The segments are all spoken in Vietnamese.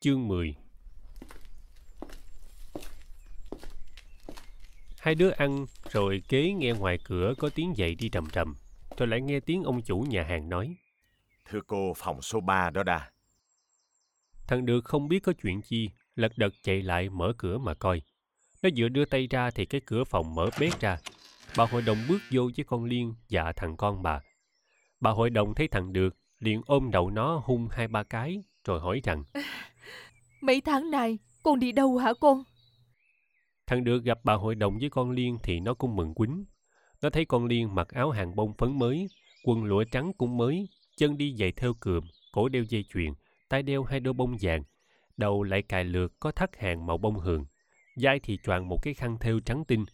Chương 10 Hai đứa ăn rồi kế nghe ngoài cửa có tiếng giày đi trầm trầm. Rồi lại nghe tiếng ông chủ nhà hàng nói. Thưa cô, phòng số 3 đó đa. Thằng được không biết có chuyện chi, lật đật chạy lại mở cửa mà coi. Nó vừa đưa tay ra thì cái cửa phòng mở bét ra. Bà hội đồng bước vô với con Liên và thằng con bà. Bà hội đồng thấy thằng được, liền ôm đầu nó hung hai ba cái, rồi hỏi rằng Mấy tháng này, con đi đâu hả con? Thằng được gặp bà hội đồng với con Liên thì nó cũng mừng quýnh. Nó thấy con Liên mặc áo hàng bông phấn mới, quần lụa trắng cũng mới, chân đi giày theo cườm, cổ đeo dây chuyền, tay đeo hai đôi bông vàng, đầu lại cài lược có thắt hàng màu bông hường, Dai thì choàng một cái khăn thêu trắng tinh.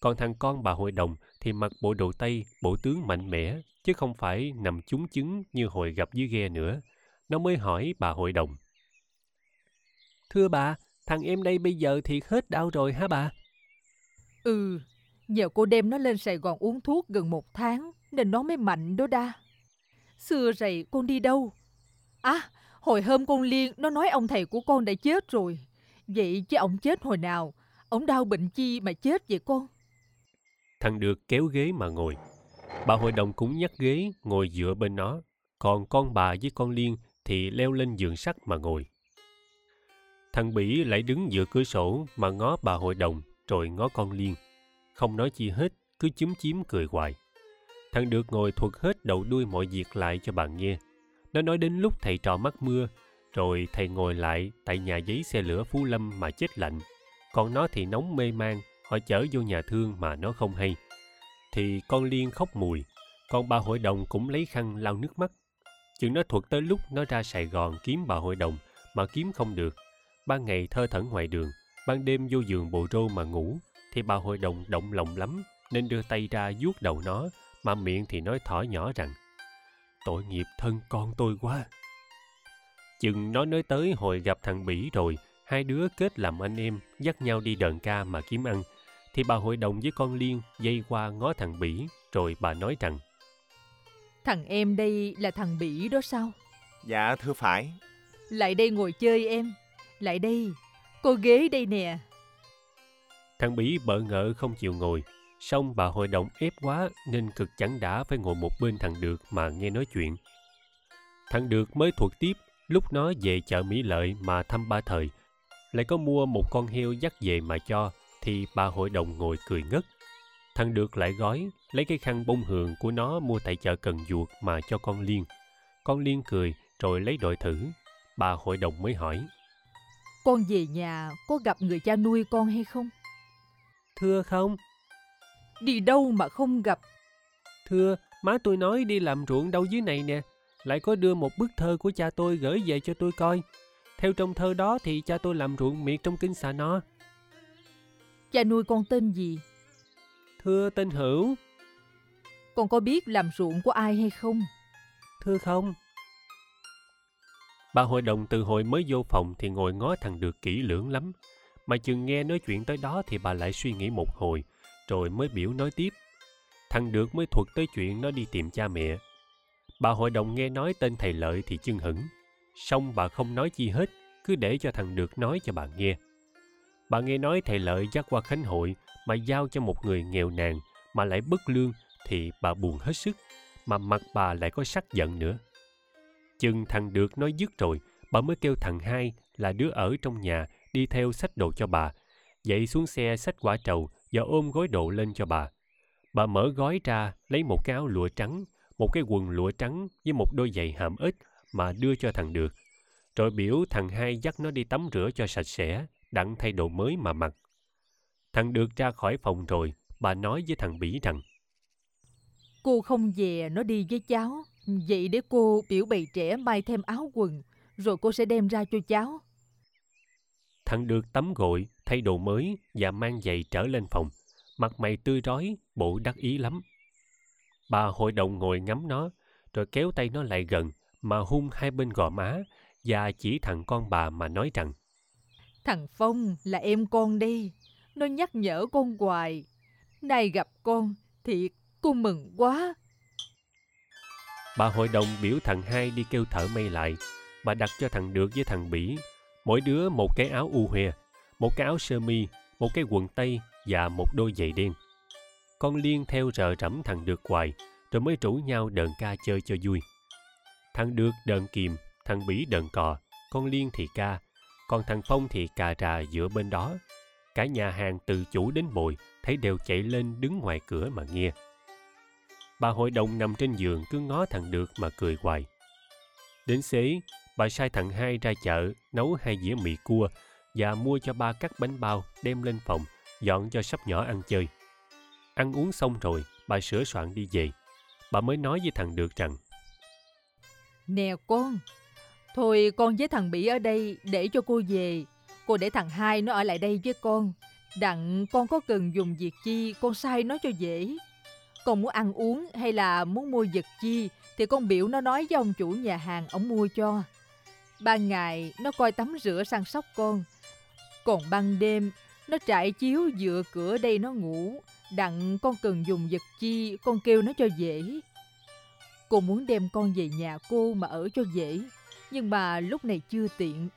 Còn thằng con bà hội đồng thì mặc bộ đồ tây, bộ tướng mạnh mẽ, chứ không phải nằm trúng chứng như hồi gặp dưới ghe nữa. Nó mới hỏi bà hội đồng. Thưa bà, thằng em đây bây giờ thì hết đau rồi hả bà? Ừ, nhờ cô đem nó lên Sài Gòn uống thuốc gần một tháng nên nó mới mạnh đó đa. Xưa rày con đi đâu? À, hồi hôm con Liên nó nói ông thầy của con đã chết rồi. Vậy chứ ông chết hồi nào? Ông đau bệnh chi mà chết vậy con? Thằng được kéo ghế mà ngồi. Bà hội đồng cũng nhắc ghế ngồi dựa bên nó. Còn con bà với con Liên thì leo lên giường sắt mà ngồi. Thằng Bỉ lại đứng giữa cửa sổ mà ngó bà hội đồng rồi ngó con Liên. Không nói chi hết, cứ chúm chím cười hoài. Thằng được ngồi thuật hết đầu đuôi mọi việc lại cho bà nghe. Nó nói đến lúc thầy trò mắc mưa, rồi thầy ngồi lại tại nhà giấy xe lửa Phú Lâm mà chết lạnh. Còn nó thì nóng mê man, họ chở vô nhà thương mà nó không hay. Thì con Liên khóc mùi, còn bà hội đồng cũng lấy khăn lau nước mắt. Chừng nó thuật tới lúc nó ra Sài Gòn kiếm bà hội đồng mà kiếm không được. Ban ngày thơ thẩn ngoài đường, ban đêm vô giường bộ rô mà ngủ, thì bà hội đồng động lòng lắm nên đưa tay ra vuốt đầu nó mà miệng thì nói thỏ nhỏ rằng tội nghiệp thân con tôi quá chừng nó nói tới hồi gặp thằng bỉ rồi hai đứa kết làm anh em dắt nhau đi đờn ca mà kiếm ăn thì bà hội đồng với con liên dây qua ngó thằng bỉ rồi bà nói rằng Thằng em đây là thằng Bỉ đó sao? Dạ thưa phải. Lại đây ngồi chơi em. Lại đây, cô ghế đây nè. thằng bỉ bợ ngỡ không chịu ngồi. Xong bà hội đồng ép quá nên cực chẳng đã phải ngồi một bên thằng được mà nghe nói chuyện. Thằng được mới thuật tiếp lúc nó về chợ mỹ lợi mà thăm ba thời. Lại có mua một con heo dắt về mà cho thì bà hội đồng ngồi cười ngất. Thằng được lại gói lấy cái khăn bông hường của nó mua tại chợ cần duột mà cho con liên. Con liên cười rồi lấy đội thử. Bà hội đồng mới hỏi. Con về nhà có gặp người cha nuôi con hay không? thưa không Đi đâu mà không gặp? Thưa, má tôi nói đi làm ruộng đâu dưới này nè, lại có đưa một bức thơ của cha tôi gửi về cho tôi coi. Theo trong thơ đó thì cha tôi làm ruộng miệt trong kinh xà no. Cha nuôi con tên gì? Thưa tên Hữu, Con có biết làm ruộng của ai hay không? thưa không. Bà hội đồng từ hồi mới vô phòng thì ngồi ngó thằng được kỹ lưỡng lắm. Mà chừng nghe nói chuyện tới đó thì bà lại suy nghĩ một hồi, rồi mới biểu nói tiếp. Thằng được mới thuật tới chuyện nó đi tìm cha mẹ. Bà hội đồng nghe nói tên thầy Lợi thì chưng hửng. Xong bà không nói chi hết, cứ để cho thằng được nói cho bà nghe. Bà nghe nói thầy Lợi dắt qua khánh hội mà giao cho một người nghèo nàn mà lại bất lương thì bà buồn hết sức, mà mặt bà lại có sắc giận nữa. Chừng thằng được nói dứt rồi, bà mới kêu thằng hai là đứa ở trong nhà đi theo sách đồ cho bà, dậy xuống xe sách quả trầu và ôm gói đồ lên cho bà. Bà mở gói ra, lấy một cái áo lụa trắng, một cái quần lụa trắng với một đôi giày hàm ếch mà đưa cho thằng được. Rồi biểu thằng hai dắt nó đi tắm rửa cho sạch sẽ, đặng thay đồ mới mà mặc. Thằng được ra khỏi phòng rồi, bà nói với thằng Bỉ rằng Cô không về nó đi với cháu. Vậy để cô biểu bày trẻ may thêm áo quần, rồi cô sẽ đem ra cho cháu. thằng được tắm gội, thay đồ mới và mang giày trở lên phòng. Mặt mày tươi rói, bộ đắc ý lắm. Bà hội đồng ngồi ngắm nó, rồi kéo tay nó lại gần mà hung hai bên gò má và chỉ thằng con bà mà nói rằng Thằng Phong là em con đây. Nó nhắc nhở con hoài. Nay gặp con, thiệt, cô mừng quá bà hội đồng biểu thằng hai đi kêu thợ may lại bà đặt cho thằng được với thằng bỉ Mỗi đứa một cái áo u hoe, một cái áo sơ mi, một cái quần tây và một đôi giày đen. Con Liên theo rợ rẫm thằng Được hoài, rồi mới rủ nhau đờn ca chơi cho vui. Thằng Được đờn kìm, thằng Bỉ đờn cò, con Liên thì ca, còn thằng Phong thì cà trà giữa bên đó. Cả nhà hàng từ chủ đến bồi thấy đều chạy lên đứng ngoài cửa mà nghe. Bà hội đồng nằm trên giường cứ ngó thằng Được mà cười hoài. Đến xế, bà sai thằng hai ra chợ nấu hai dĩa mì cua và mua cho ba cắt bánh bao đem lên phòng dọn cho sắp nhỏ ăn chơi. Ăn uống xong rồi, bà sửa soạn đi về. Bà mới nói với thằng Được rằng Nè con, thôi con với thằng Bỉ ở đây để cho cô về. Cô để thằng hai nó ở lại đây với con. Đặng con có cần dùng việc chi, con sai nó cho dễ. Con muốn ăn uống hay là muốn mua vật chi thì con biểu nó nói với ông chủ nhà hàng ông mua cho. Ban ngày nó coi tắm rửa săn sóc con. Còn ban đêm nó trải chiếu dựa cửa đây nó ngủ. Đặng con cần dùng vật chi con kêu nó cho dễ. Cô muốn đem con về nhà cô mà ở cho dễ. Nhưng mà lúc này chưa tiện.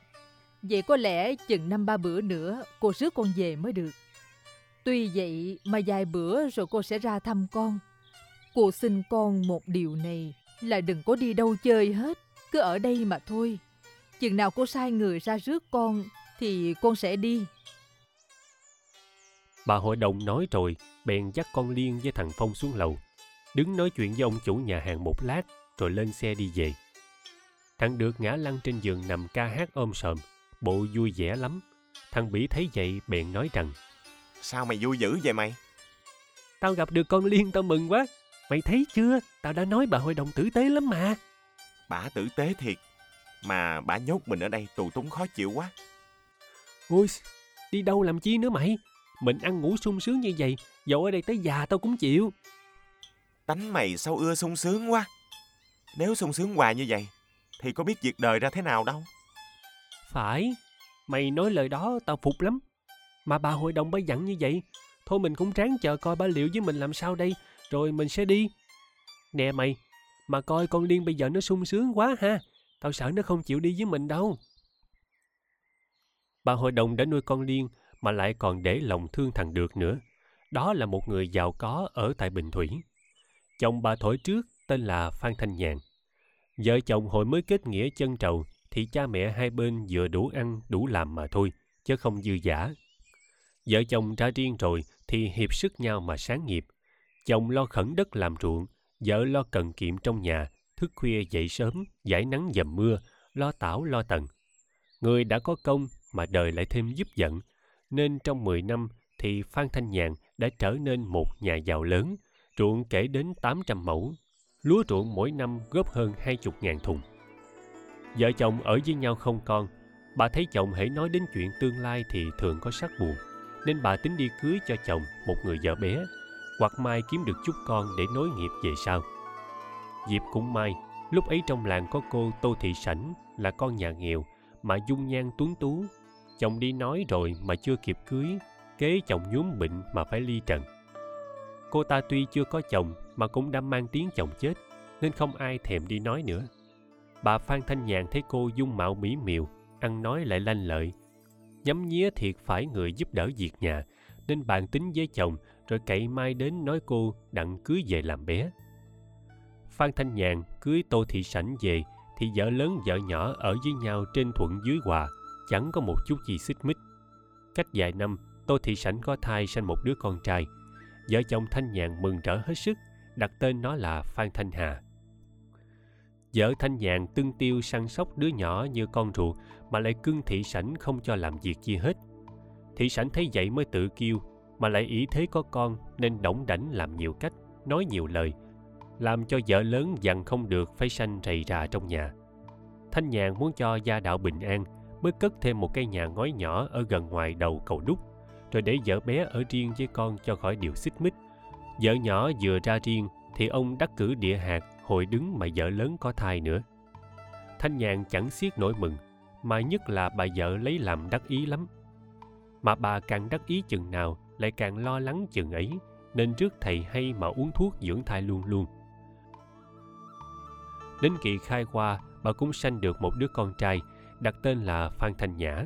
Vậy có lẽ chừng năm ba bữa nữa cô rước con về mới được. Tuy vậy mà vài bữa rồi cô sẽ ra thăm con. Cô xin con một điều này là đừng có đi đâu chơi hết, cứ ở đây mà thôi. Chừng nào cô sai người ra rước con thì con sẽ đi. Bà hội đồng nói rồi, bèn dắt con Liên với thằng Phong xuống lầu. Đứng nói chuyện với ông chủ nhà hàng một lát, rồi lên xe đi về. Thằng được ngã lăn trên giường nằm ca hát ôm sờm bộ vui vẻ lắm. Thằng Bỉ thấy vậy bèn nói rằng Sao mày vui dữ vậy mày? Tao gặp được con Liên tao mừng quá. Mày thấy chưa? Tao đã nói bà hội đồng tử tế lắm mà. Bà tử tế thiệt. Mà bà nhốt mình ở đây tù túng khó chịu quá. Ôi, đi đâu làm chi nữa mày? Mình ăn ngủ sung sướng như vậy, dẫu ở đây tới già tao cũng chịu. Tánh mày sao ưa sung sướng quá. Nếu sung sướng hoài như vậy, thì có biết việc đời ra thế nào đâu. Phải, mày nói lời đó tao phục lắm. Mà bà hội đồng bà dặn như vậy, thôi mình cũng ráng chờ coi bà liệu với mình làm sao đây, rồi mình sẽ đi. Nè mày, mà coi con Liên bây giờ nó sung sướng quá ha, tao sợ nó không chịu đi với mình đâu. Bà hội đồng đã nuôi con Liên mà lại còn để lòng thương thằng Được nữa. Đó là một người giàu có ở tại Bình Thủy. Chồng bà thổi trước tên là Phan Thanh Nhàn. Vợ chồng hồi mới kết nghĩa chân trầu thì cha mẹ hai bên vừa đủ ăn đủ làm mà thôi, chứ không dư giả. Vợ chồng ra riêng rồi thì hiệp sức nhau mà sáng nghiệp. Chồng lo khẩn đất làm ruộng, vợ lo cần kiệm trong nhà, thức khuya dậy sớm, giải nắng dầm mưa, lo tảo lo tần. Người đã có công mà đời lại thêm giúp giận, nên trong 10 năm thì Phan Thanh Nhàn đã trở nên một nhà giàu lớn, ruộng kể đến 800 mẫu, lúa ruộng mỗi năm góp hơn 20 ngàn thùng. Vợ chồng ở với nhau không con, bà thấy chồng hãy nói đến chuyện tương lai thì thường có sắc buồn, nên bà tính đi cưới cho chồng một người vợ bé, hoặc mai kiếm được chút con để nối nghiệp về sau. Diệp cũng mai, lúc ấy trong làng có cô Tô Thị Sảnh là con nhà nghèo mà dung nhan tuấn tú. Chồng đi nói rồi mà chưa kịp cưới, kế chồng nhuốm bệnh mà phải ly trần. Cô ta tuy chưa có chồng mà cũng đã mang tiếng chồng chết, nên không ai thèm đi nói nữa. Bà Phan Thanh Nhàn thấy cô dung mạo mỹ miều, ăn nói lại lanh lợi. Nhắm nhía thiệt phải người giúp đỡ việc nhà, nên bàn tính với chồng rồi cậy mai đến nói cô đặng cưới về làm bé. Phan Thanh Nhàn cưới Tô Thị Sảnh về thì vợ lớn vợ nhỏ ở với nhau trên thuận dưới hòa, chẳng có một chút gì xích mích. Cách vài năm, Tô Thị Sảnh có thai sanh một đứa con trai. Vợ chồng Thanh Nhàn mừng rỡ hết sức, đặt tên nó là Phan Thanh Hà. Vợ Thanh Nhàn tưng tiêu săn sóc đứa nhỏ như con ruột mà lại cưng thị sảnh không cho làm việc gì hết. Thị sảnh thấy vậy mới tự kêu mà lại ý thế có con nên đổng đảnh làm nhiều cách, nói nhiều lời, làm cho vợ lớn dặn không được phải sanh rầy rà trong nhà. Thanh Nhàn muốn cho gia đạo bình an mới cất thêm một cái nhà ngói nhỏ ở gần ngoài đầu cầu đúc, rồi để vợ bé ở riêng với con cho khỏi điều xích mích. Vợ nhỏ vừa ra riêng thì ông đắc cử địa hạt hồi đứng mà vợ lớn có thai nữa. Thanh Nhàn chẳng xiết nổi mừng, mà nhất là bà vợ lấy làm đắc ý lắm. Mà bà càng đắc ý chừng nào lại càng lo lắng chừng ấy, nên trước thầy hay mà uống thuốc dưỡng thai luôn luôn. Đến kỳ khai hoa, bà cũng sanh được một đứa con trai, đặt tên là Phan Thanh Nhã.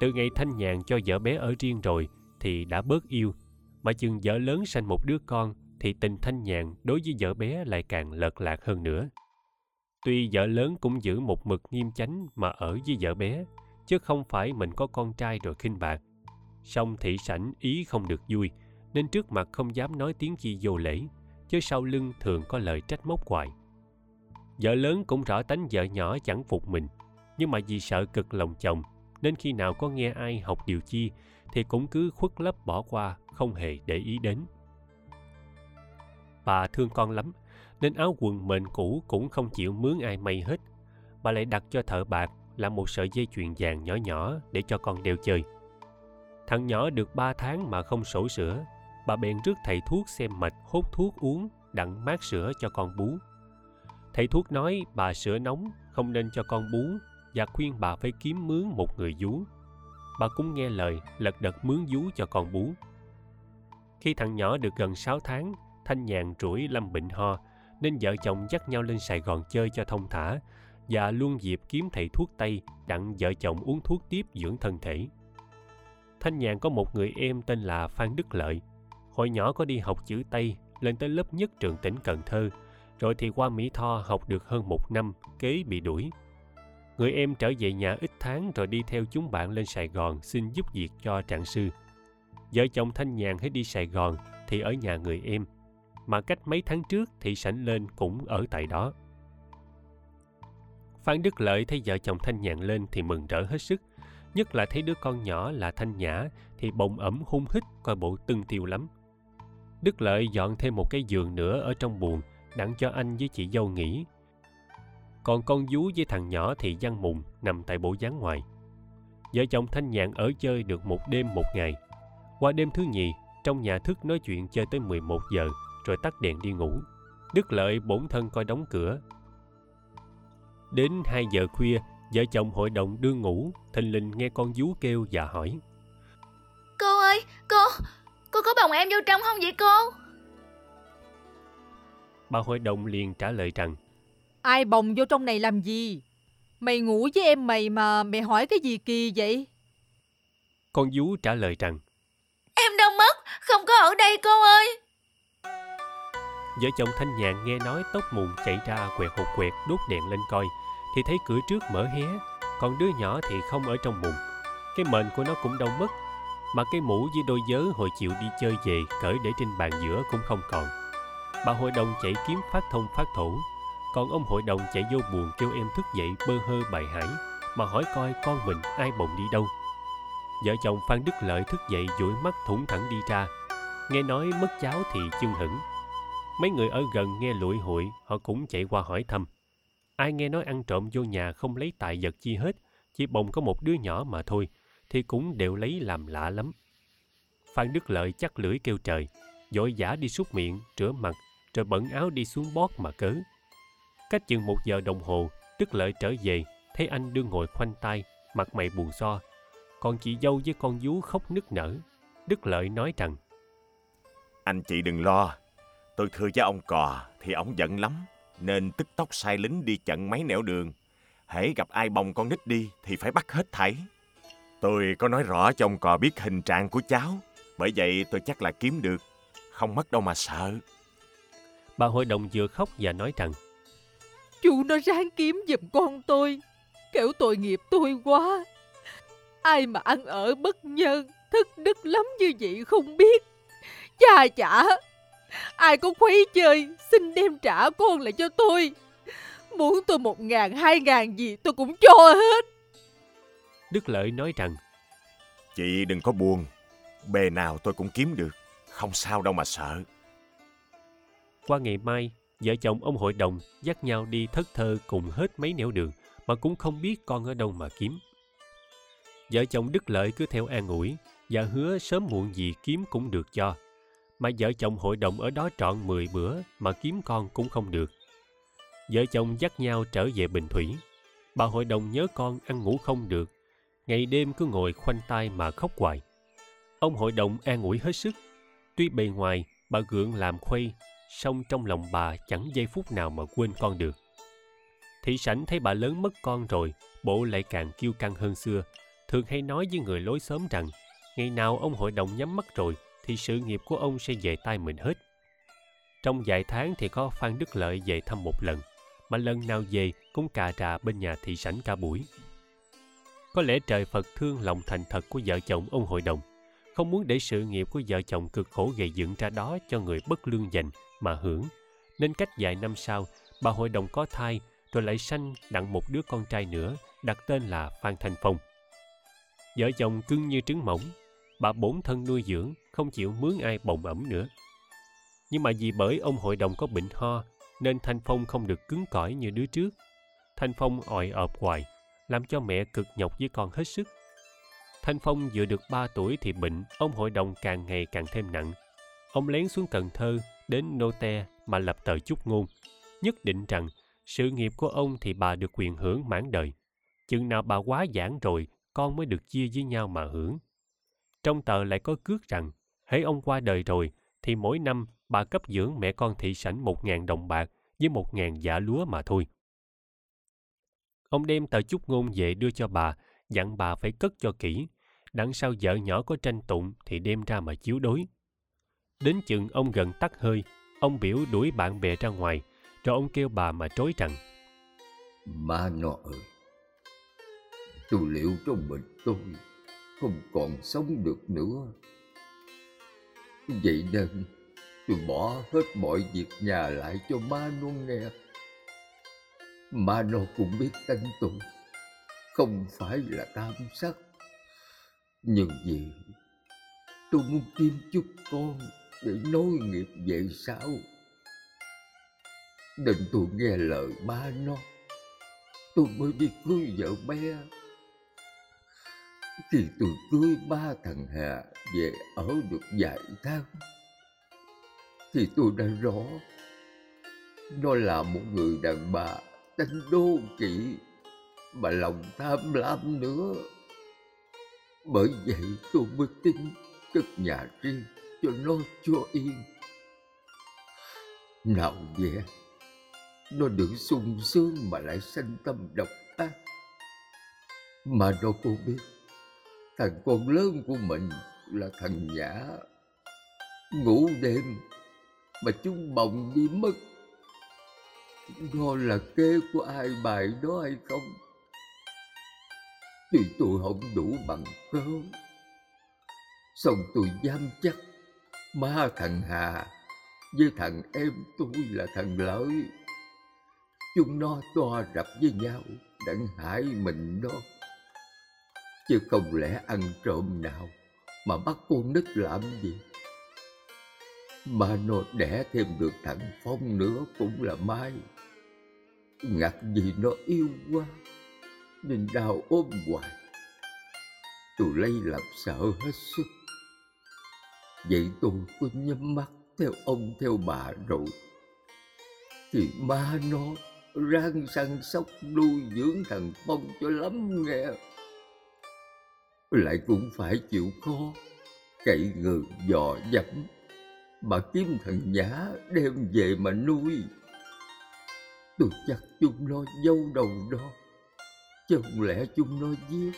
Từ ngày Thanh Nhàn cho vợ bé ở riêng rồi thì đã bớt yêu, mà chừng vợ lớn sanh một đứa con thì tình Thanh Nhàn đối với vợ bé lại càng lợt lạc hơn nữa. Tuy vợ lớn cũng giữ một mực nghiêm chánh mà ở với vợ bé, chứ không phải mình có con trai rồi khinh bạc. Song thị sảnh ý không được vui, nên trước mặt không dám nói tiếng chi vô lễ, chứ sau lưng thường có lời trách móc hoài. Vợ lớn cũng rõ tánh vợ nhỏ chẳng phục mình, nhưng mà vì sợ cực lòng chồng, nên khi nào có nghe ai học điều chi thì cũng cứ khuất lấp bỏ qua, không hề để ý đến. Bà thương con lắm, nên áo quần mền cũ cũng không chịu mướn ai may hết. Bà lại đặt cho thợ bạc là một sợi dây chuyền vàng nhỏ nhỏ để cho con đeo chơi. Thằng nhỏ được ba tháng mà không sổ sữa, bà bèn rước thầy thuốc xem mạch hút thuốc uống, đặng mát sữa cho con bú. Thầy thuốc nói bà sữa nóng không nên cho con bú và khuyên bà phải kiếm mướn một người vú. Bà cũng nghe lời lật đật mướn vú cho con bú. Khi thằng nhỏ được gần 6 tháng, Thanh Nhàn rủi lâm bệnh ho, nên vợ chồng dắt nhau lên Sài Gòn chơi cho thông thả và luôn dịp kiếm thầy thuốc Tây đặng vợ chồng uống thuốc tiếp dưỡng thân thể. Thanh Nhàn có một người em tên là Phan Đức Lợi. Hồi nhỏ có đi học chữ Tây, lên tới lớp nhất trường tỉnh Cần Thơ, rồi thì qua Mỹ Tho học được hơn một năm, kế bị đuổi. Người em trở về nhà ít tháng rồi đi theo chúng bạn lên Sài Gòn xin giúp việc cho trạng sư. Vợ chồng Thanh Nhàn hết đi Sài Gòn thì ở nhà người em, mà cách mấy tháng trước thì sảnh lên cũng ở tại đó. Phan Đức Lợi thấy vợ chồng Thanh Nhàn lên thì mừng rỡ hết sức, nhất là thấy đứa con nhỏ là Thanh Nhã thì bồng ẩm hung hít coi bộ tưng tiêu lắm. Đức Lợi dọn thêm một cái giường nữa ở trong buồng đặng cho anh với chị dâu nghỉ. Còn con vú với thằng nhỏ thì văn mùng nằm tại bộ gián ngoài. Vợ chồng Thanh Nhàn ở chơi được một đêm một ngày. Qua đêm thứ nhì, trong nhà thức nói chuyện chơi tới 11 giờ rồi tắt đèn đi ngủ. Đức Lợi bổn thân coi đóng cửa. Đến 2 giờ khuya, vợ chồng hội đồng đưa ngủ, thình lình nghe con vú kêu và hỏi. Cô ơi, cô, cô có bồng em vô trong không vậy cô? Bà hội đồng liền trả lời rằng Ai bồng vô trong này làm gì? Mày ngủ với em mày mà mày hỏi cái gì kỳ vậy? Con vú trả lời rằng Em đâu mất, không có ở đây cô ơi. Vợ chồng Thanh Nhàn nghe nói tóc mùn chạy ra quẹt hụt quẹt, đốt đèn lên coi, thì thấy cửa trước mở hé, còn đứa nhỏ thì không ở trong mùng. Cái mền của nó cũng đâu mất, mà cái mũ với đôi giớ hồi chiều đi chơi về, cởi để trên bàn giữa cũng không còn. Bà hội đồng chạy kiếm phát thông phát thủ còn ông hội đồng chạy vô buồn kêu em thức dậy bơ hơ bài hải, mà hỏi coi con mình ai bồng đi đâu. Vợ chồng phan đức lợi thức dậy dụi mắt thủng thẳng đi ra, nghe nói mất cháu thì chưng hửng mấy người ở gần nghe lụi hụi, họ cũng chạy qua hỏi thăm. Ai nghe nói ăn trộm vô nhà không lấy tài vật chi hết, chỉ bồng có một đứa nhỏ mà thôi, thì cũng đều lấy làm lạ lắm. Phan đức lợi chắc lưỡi kêu trời vội vã đi súc miệng, rửa mặt, rồi bẩn áo đi xuống bót mà cớ. Cách chừng một giờ đồng hồ, đức lợi trở về, thấy anh đương ngồi khoanh tay, mặt mày buồn so. Còn chị dâu với con vú khóc nức nở. Đức lợi nói rằng, Anh chị đừng lo. Tôi thưa với ông cò thì ông giận lắm. Nên tức tốc sai lính đi chặn mấy nẻo đường. Hễ gặp ai bồng con nít đi thì phải bắt hết thảy. Tôi có nói rõ cho ông cò biết hình trạng của cháu. Bởi vậy tôi chắc là kiếm được. Không mất đâu mà sợ. bà hội đồng vừa khóc và nói rằng Chú nó ráng kiếm giùm con tôi. Kiểu tội nghiệp tôi quá. Ai mà ăn ở bất nhân, thất đức lắm như vậy không biết. Cha chả, ai có khuấy chơi, xin đem trả con lại cho tôi. Muốn tôi một ngàn, hai ngàn gì tôi cũng cho hết. đức lợi nói rằng Chị đừng có buồn. Bề nào tôi cũng kiếm được. Không sao đâu mà sợ. Qua ngày mai, vợ chồng ông hội đồng dắt nhau đi thất thơ cùng hết mấy nẻo đường mà cũng không biết con ở đâu mà kiếm. Vợ chồng Đức Lợi cứ theo an ủi và hứa sớm muộn gì kiếm cũng được cho. Mà vợ chồng hội đồng ở đó trọn 10 bữa mà kiếm con cũng không được. Vợ chồng dắt nhau trở về Bình Thủy. Bà hội đồng nhớ con ăn ngủ không được. Ngày đêm cứ ngồi khoanh tay mà khóc hoài. Ông hội đồng an ủi hết sức. Tuy bề ngoài bà gượng làm khuây song trong lòng bà chẳng giây phút nào mà quên con được. Thị sảnh thấy bà lớn mất con rồi, bộ lại càng kiêu căng hơn xưa. Thường hay nói với người lối xóm rằng, ngày nào ông hội đồng nhắm mắt rồi, thì sự nghiệp của ông sẽ về tay mình hết. Trong vài tháng thì có Phan Đức Lợi về thăm một lần, mà lần nào về cũng cà trà bên nhà thị sảnh cả buổi. Có lẽ trời Phật thương lòng thành thật của vợ chồng ông hội đồng, không muốn để sự nghiệp của vợ chồng cực khổ gây dựng ra đó cho người bất lương dành mà hưởng. Nên cách vài năm sau, bà hội đồng có thai rồi lại sanh đặng một đứa con trai nữa đặt tên là Phan Thanh Phong. Vợ chồng cưng như trứng mỏng, bà bổn thân nuôi dưỡng, không chịu mướn ai bồng ẩm nữa. Nhưng mà vì bởi ông hội đồng có bệnh ho, nên Thanh Phong không được cứng cỏi như đứa trước. Thanh Phong ỏi ợp hoài, làm cho mẹ cực nhọc với con hết sức. Thanh Phong vừa được 3 tuổi thì bệnh, ông hội đồng càng ngày càng thêm nặng. Ông lén xuống Cần Thơ, đến Nô Te mà lập tờ chúc ngôn. Nhất định rằng, sự nghiệp của ông thì bà được quyền hưởng mãn đời. Chừng nào bà quá giảng rồi, con mới được chia với nhau mà hưởng. Trong tờ lại có cước rằng, hãy ông qua đời rồi, thì mỗi năm bà cấp dưỡng mẹ con thị sảnh một ngàn đồng bạc với một ngàn dạ lúa mà thôi. Ông đem tờ chúc ngôn về đưa cho bà, dặn bà phải cất cho kỹ. Đằng sau vợ nhỏ có tranh tụng thì đem ra mà chiếu đối. Đến chừng ông gần tắt hơi, ông biểu đuổi bạn bè ra ngoài, rồi ông kêu bà mà trối rằng Má nó ơi, tôi liệu trong bệnh tôi không còn sống được nữa. Vậy nên, tôi bỏ hết mọi việc nhà lại cho má nó nghe. Má nó cũng biết tánh tôi, không phải là tam sắc. Nhưng vì tôi muốn kiếm chút con để nối nghiệp về sau. Nên tôi nghe lời ba nó Tôi mới đi cưới vợ bé khi tôi cưới ba thằng Hà Về ở được vài tháng. Thì tôi đã rõ Nó là một người đàn bà tính đô kỵ Mà lòng tham lam nữa. Bởi vậy tôi mới tin Cất nhà riêng Cho nó cho yên. Nào dễ, nó được sung sướng mà lại sanh tâm độc ác. Mà nó cô biết Thằng con lớn của mình là thằng Nhã. Ngủ đêm mà chúng bồng đi mất. Đó là kế của ai, bài đó hay không? Tuy tôi không đủ bằng cớ. Xong tôi dám chắc Ba thằng Hà với thằng em tôi là thằng Lợi. Chúng nó to rập với nhau, đặng hại mình đó chứ không lẽ ăn trộm nào mà bắt con nít làm gì mà nó đẻ thêm được thằng phong nữa cũng là may. ngặt gì nó yêu quá, nên đau ôm hoài tôi lấy làm sợ hết sức vậy tôi cứ nhắm mắt theo ông, theo bà rồi thì ma nó rang săn sóc nuôi dưỡng thằng Phong cho lắm nghe. Lại cũng phải chịu khó, cậy người dò dẫm, mà kiếm thằng Nhã đem về mà nuôi. Tôi chắc chúng nó dâu đầu đó, chứ không lẽ chúng nó giết.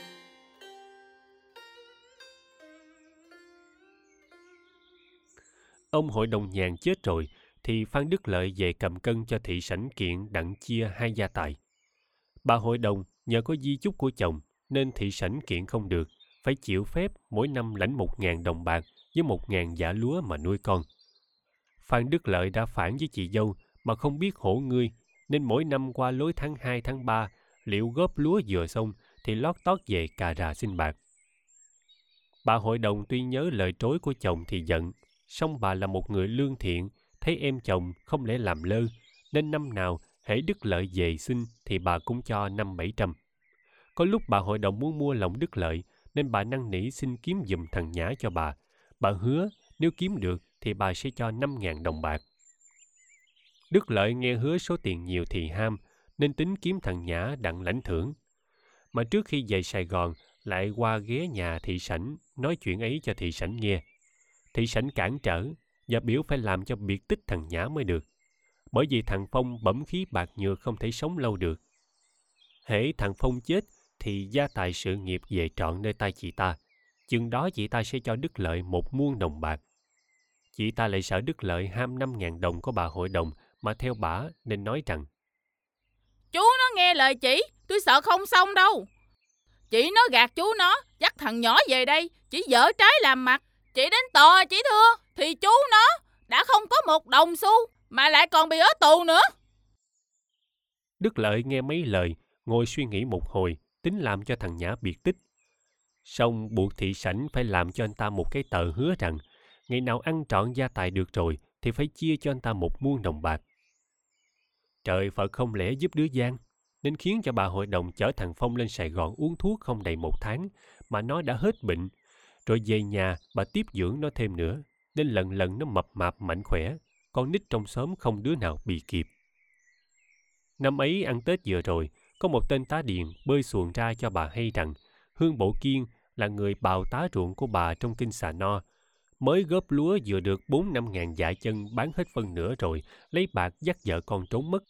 Ông hội đồng nhàn chết rồi, thì Phan Đức Lợi về cầm cân cho thị sảnh kiện đặng chia hai gia tài. Bà hội đồng nhờ có di chúc của chồng nên thị sảnh kiện không được, phải chịu phép mỗi năm lãnh một ngàn đồng bạc với một ngàn giả lúa mà nuôi con. Phan Đức Lợi đã phản với chị dâu mà không biết hổ ngươi, nên mỗi năm qua lối tháng 2 tháng 3, liệu góp lúa vừa xong thì lót tót về cà rà xin bạc. Bà hội đồng tuy nhớ lời trối của chồng thì giận, song bà là một người lương thiện thấy em chồng không lẽ làm lơ, nên năm nào hễ Đức Lợi về xin thì bà cũng cho năm bảy trăm. Có lúc bà hội đồng muốn mua lòng Đức Lợi, nên bà năn nỉ xin kiếm giùm thằng Nhã cho bà. Bà hứa nếu kiếm được thì bà sẽ cho năm ngàn đồng bạc. Đức Lợi nghe hứa số tiền nhiều thì ham, nên tính kiếm thằng Nhã đặng lãnh thưởng. Mà trước khi về Sài Gòn, lại qua ghé nhà thị sảnh nói chuyện ấy cho thị sảnh nghe. Thị sảnh cản trở, và biểu phải làm cho biệt tích thằng Nhã mới được. Bởi vì thằng Phong bẩm khí bạc nhược không thể sống lâu được. hễ thằng Phong chết thì gia tài sự nghiệp về trọn nơi tay chị ta. Chừng đó chị ta sẽ cho Đức Lợi một muôn đồng bạc. Chị ta lại sợ Đức Lợi ham năm ngàn đồng của bà hội đồng mà theo bả nên nói rằng Chú nó nghe lời chị, tôi sợ không xong đâu. Chị nó gạt chú nó, dắt thằng nhỏ về đây, chỉ dở trái làm mặt. Chị đến tòa chỉ thưa, thì chú nó đã không có một đồng xu, mà lại còn bị ở tù nữa. Đức Lợi nghe mấy lời, ngồi suy nghĩ một hồi, tính làm cho thằng Nhã biệt tích. Xong buộc thị sảnh phải làm cho anh ta một cái tờ hứa rằng ngày nào ăn trọn gia tài được rồi thì phải chia cho anh ta một muôn đồng bạc. Trời Phật không lẽ giúp đứa giang nên khiến cho bà hội đồng chở thằng Phong lên Sài Gòn uống thuốc không đầy một tháng, mà nó đã hết bệnh. Rồi về nhà, bà tiếp dưỡng nó thêm nữa, nên lần lần nó mập mạp mạnh khỏe, con nít trong xóm không đứa nào bị kịp. Năm ấy ăn Tết vừa rồi, có một tên tá điền bơi xuồng ra cho bà hay rằng Hương Bộ Kiên là người bào tá ruộng của bà trong kinh xà no, mới góp lúa vừa được bốn năm ngàn dạ chân bán hết phân nửa rồi, lấy bạc dắt vợ con trốn mất.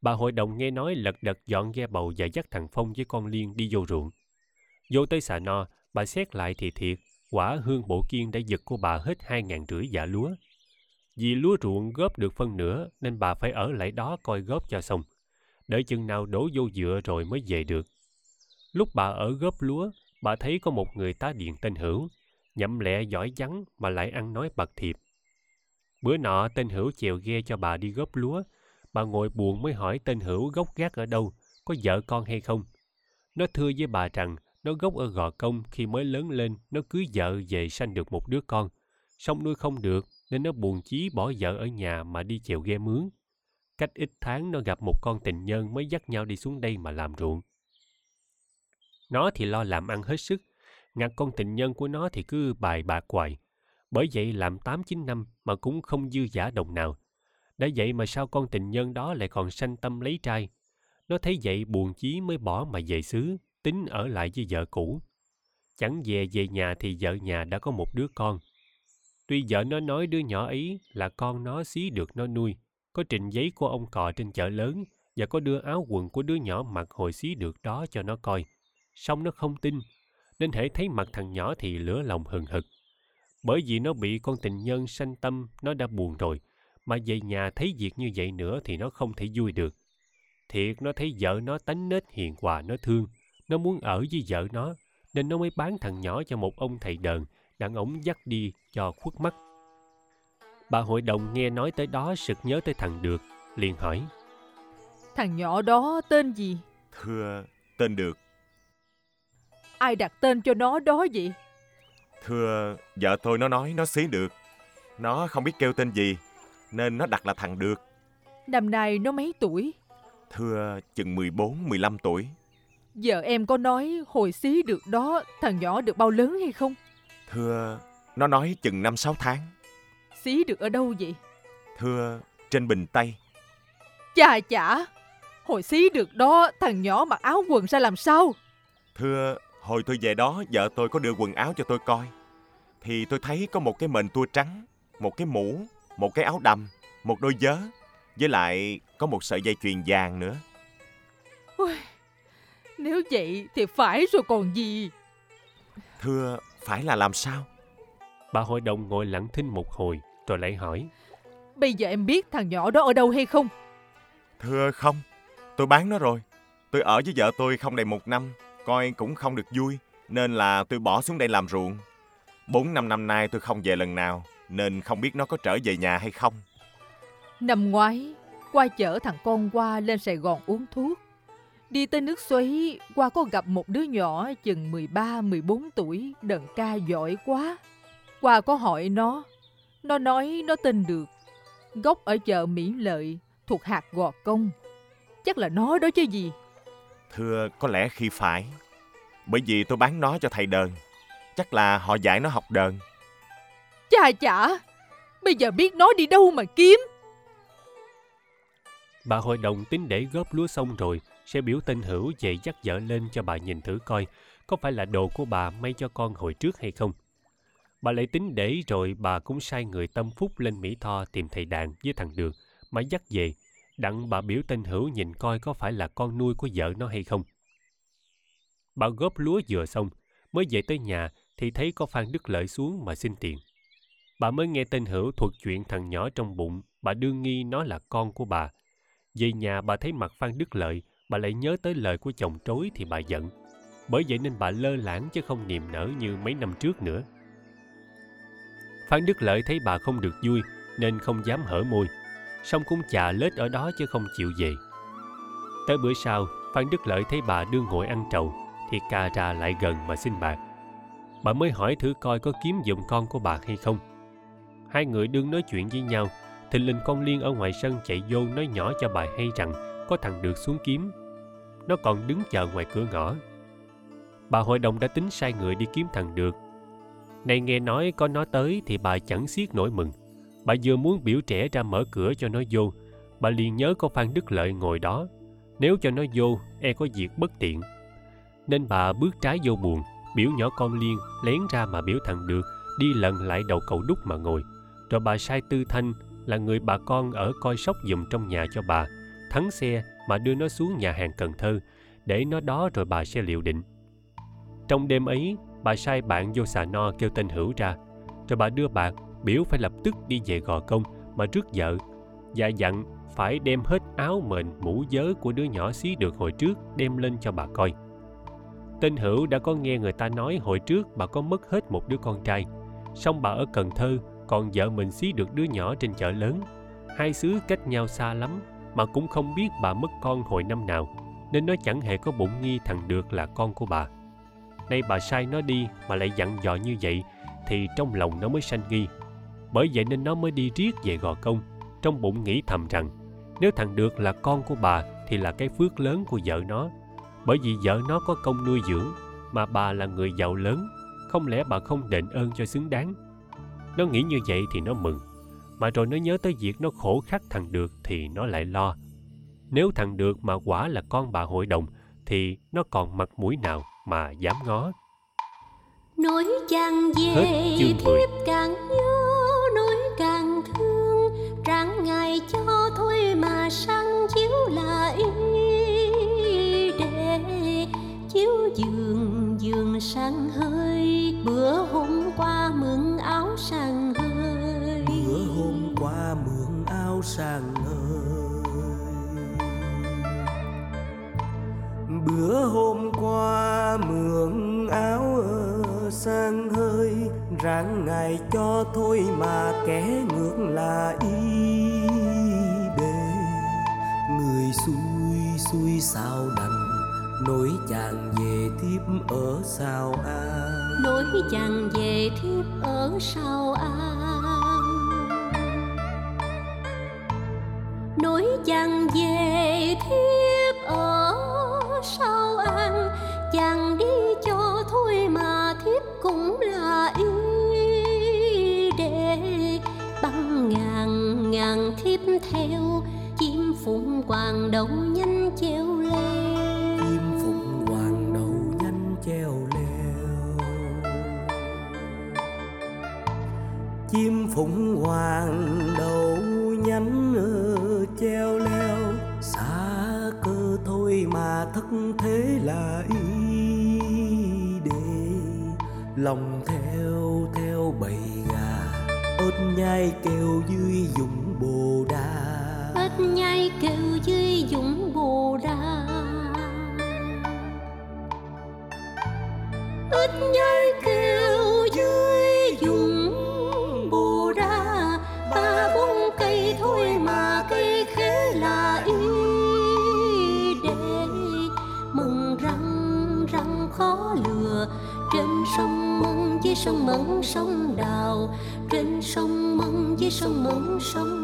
Bà hội đồng nghe nói lật đật dọn ghe bầu và dắt thằng Phong với con Liên đi vô ruộng. Vô tới xà no, bà xét lại thì thiệt, quả hương bộ kiên đã giật của bà hết hai ngàn rưỡi dạ lúa. Vì lúa ruộng góp được phân nửa nên bà phải ở lại đó coi góp cho xong. Đợi chừng nào đổ vô dựa rồi mới về được. Lúc bà ở góp lúa, bà thấy có một người tá điện tên Hữu, nhậm lẹ giỏi vắng mà lại ăn nói bạc thiệp. Bữa nọ tên Hữu chèo ghe cho bà đi góp lúa, bà ngồi buồn mới hỏi tên Hữu gốc gác ở đâu, có vợ con hay không. Nó thưa với bà rằng nó gốc ở Gò Công khi mới lớn lên nó cưới vợ về sanh được một đứa con. Xong nuôi không được nên nó buồn chí bỏ vợ ở nhà mà đi chèo ghe mướn. Cách ít tháng nó gặp một con tình nhân mới dắt nhau đi xuống đây mà làm ruộng. Nó thì lo làm ăn hết sức, ngặt con tình nhân của nó thì cứ bài bạc hoài. Bởi vậy làm 8-9 năm mà cũng không dư giả đồng nào. Đã vậy mà sao con tình nhân đó lại còn sanh tâm lấy trai. Nó thấy vậy buồn chí mới bỏ mà về xứ, tính ở lại với vợ cũ. Chẳng về về nhà thì vợ nhà đã có một đứa con. Tuy vợ nó nói đứa nhỏ ấy là con nó xí được nó nuôi, có trình giấy của ông cò trên chợ lớn và có đưa áo quần của đứa nhỏ mặc hồi xí được đó cho nó coi. Xong nó không tin, nên hễ thấy mặt thằng nhỏ thì lửa lòng hừng hực. Bởi vì nó bị con tình nhân sanh tâm, nó đã buồn rồi, mà về nhà thấy việc như vậy nữa thì nó không thể vui được. Thiệt nó thấy vợ nó tánh nết hiền hòa nó thương, nó muốn ở với vợ nó, nên nó mới bán thằng nhỏ cho một ông thầy đờn, đặng ổng dắt đi cho khuất mắt. Bà hội đồng nghe nói tới đó sực nhớ tới thằng Được, liền hỏi. Thằng nhỏ đó tên gì? Thưa, tên Được. Ai đặt tên cho nó đó vậy? Thưa, vợ tôi nó nói nó xí được. Nó không biết kêu tên gì, nên nó đặt là thằng Được. Năm nay nó mấy tuổi? Thưa, chừng 14, 15 tuổi. Giờ em có nói hồi xí được đó thằng nhỏ được bao lớn hay không? Thưa, nó nói chừng 5-6 tháng. Xí được ở đâu vậy? Thưa, trên Bình Tây. Chà chả, hồi xí được đó thằng nhỏ mặc áo quần ra làm sao? Thưa, hồi tôi về đó vợ tôi có đưa quần áo cho tôi coi. Thì tôi thấy có một cái mền tua trắng, một cái mũ, một cái áo đầm, một đôi vớ, với lại có một sợi dây chuyền vàng nữa. Ôi, nếu vậy thì phải rồi còn gì. Thưa, phải là làm sao? Bà hội đồng ngồi lặng thinh một hồi, rồi lại hỏi. Bây giờ em biết thằng nhỏ đó ở đâu hay không? Thưa không, tôi bán nó rồi. Tôi ở với vợ tôi không đầy một năm, coi cũng không được vui, nên là tôi bỏ xuống đây làm ruộng. Bốn năm năm nay tôi không về lần nào, nên không biết nó có trở về nhà hay không. Năm ngoái, qua chở thằng con qua lên Sài Gòn uống thuốc. Đi tới nước xoáy, qua có gặp một đứa nhỏ chừng 13-14 tuổi, đần ca giỏi quá. Qua có hỏi nó, nó nói nó tên được. Gốc ở chợ Mỹ Lợi, thuộc hạt Gò Công. Chắc là nó đó chứ gì. Thưa, có lẽ khi phải. Bởi vì tôi bán nó cho thầy đờn. Chắc là họ dạy nó học đờn. Chà chả, bây giờ biết nó đi đâu mà kiếm. Bà hội đồng tính để góp lúa xong rồi, sẽ biểu tên Hữu về dắt vợ lên cho bà nhìn thử coi có phải là đồ của bà may cho con hồi trước hay không. Bà lại tính để rồi bà cũng sai người tâm phúc lên Mỹ Tho tìm thầy đàn với thằng Đường, mà dắt về, đặng bà biểu tên hữu nhìn coi có phải là con nuôi của vợ nó hay không. Bà góp lúa vừa xong mới về tới nhà thì thấy có phan đức lợi xuống mà xin tiền. Bà mới nghe tên hữu thuật chuyện thằng nhỏ trong bụng bà đương nghi nó là con của bà. Về nhà bà thấy mặt phan đức lợi bà lại nhớ tới lời của chồng trối thì bà giận. Bởi vậy nên bà lơ lãng chứ không niềm nở như mấy năm trước nữa phan đức lợi thấy bà không được vui, nên không dám hở môi. Song cũng chà lết ở đó chứ không chịu về. Tới bữa sau phan đức lợi thấy bà đương ngồi ăn trầu, thì cà trà lại gần mà xin bạc. Bà mới hỏi thử coi có kiếm giùm con của bà hay không. Hai người đương nói chuyện với nhau thình lình con liên ở ngoài sân chạy vô nói nhỏ cho bà hay rằng có thằng được xuống kiếm. Nó còn đứng chờ ngoài cửa ngõ. Bà hội đồng đã tính sai người đi kiếm thằng được nay nghe nói có nó tới thì bà chẳng xiết nổi mừng. Bà vừa muốn biểu trẻ ra mở cửa cho nó vô, bà liền nhớ có phan đức lợi ngồi đó. Nếu cho nó vô e có việc bất tiện. Nên bà bước trái vô buồn, biểu nhỏ con liên lén ra mà biểu thằng được, đi lần lại đầu cầu đúc mà ngồi. Rồi bà sai tư thanh là người bà con ở coi sóc giùm trong nhà cho bà, thắng xe mà đưa nó xuống nhà hàng cần thơ, để nó đó rồi bà sẽ liệu định. Trong đêm ấy bà sai bạn vô xà no kêu tên hữu ra. Rồi bà đưa bạc biểu phải lập tức đi về gò công mà rước vợ. Và dặn phải đem hết áo mền mũ vớ của đứa nhỏ xí được hồi trước đem lên cho bà coi. Tên hữu đã có nghe người ta nói hồi trước bà có mất hết một đứa con trai. Song bà ở cần thơ, còn vợ mình xí được đứa nhỏ trên chợ lớn. Hai xứ cách nhau xa lắm mà cũng không biết bà mất con hồi năm nào, nên nó chẳng hề có bụng nghi thằng được là con của bà nay bà sai nó đi mà lại dặn dò như vậy, thì trong lòng nó mới sanh nghi. Bởi vậy nên nó mới đi riết về gò công, trong bụng nghĩ thầm rằng, nếu thằng được là con của bà thì là cái phước lớn của vợ nó. Bởi vì vợ nó có công nuôi dưỡng, mà bà là người giàu lớn, không lẽ bà không đền ơn cho xứng đáng? Nó nghĩ như vậy thì nó mừng, mà rồi nó nhớ tới việc nó khổ khắc thằng được thì nó lại lo. Nếu thằng được mà quả là con bà hội đồng thì nó còn mặt mũi nào? Mà dám ngó. Nói chàng về thiếp càng nhớ nói càng thương. Ráng ngày cho thôi mà sang chiếu là y để. Chiếu giường giường sang hơi bữa hôm qua mượn áo sang hơi. Bữa hôm qua mượn áo sang bữa hôm qua mượn áo ở sang hơi, ráng ngày cho thôi mà kẻ ngược là y bề. Người xui xui sao đành, nỗi chàng về thiếp ở sao an? Nỗi chàng về thiếp ở sao an? Nỗi chàng về thiếp sao an? Chàng đi cho thôi mà thiếp cũng là ý để băng ngàn ngàn thiếp theo, chim phụng hoàng đậu nhanh treo leo. Chim phụng hoàng đầu nhanh treo leo. Chim phụng hoàng đầu thất thế là y để lòng theo theo bầy gà, ớt nhai kêu dưới dụng bồ đà ớt nhai kêu dưới dũng bồ đà ớt nhai kêu dưới sông mẫn sông đào trên sông mân với sông mẫn sông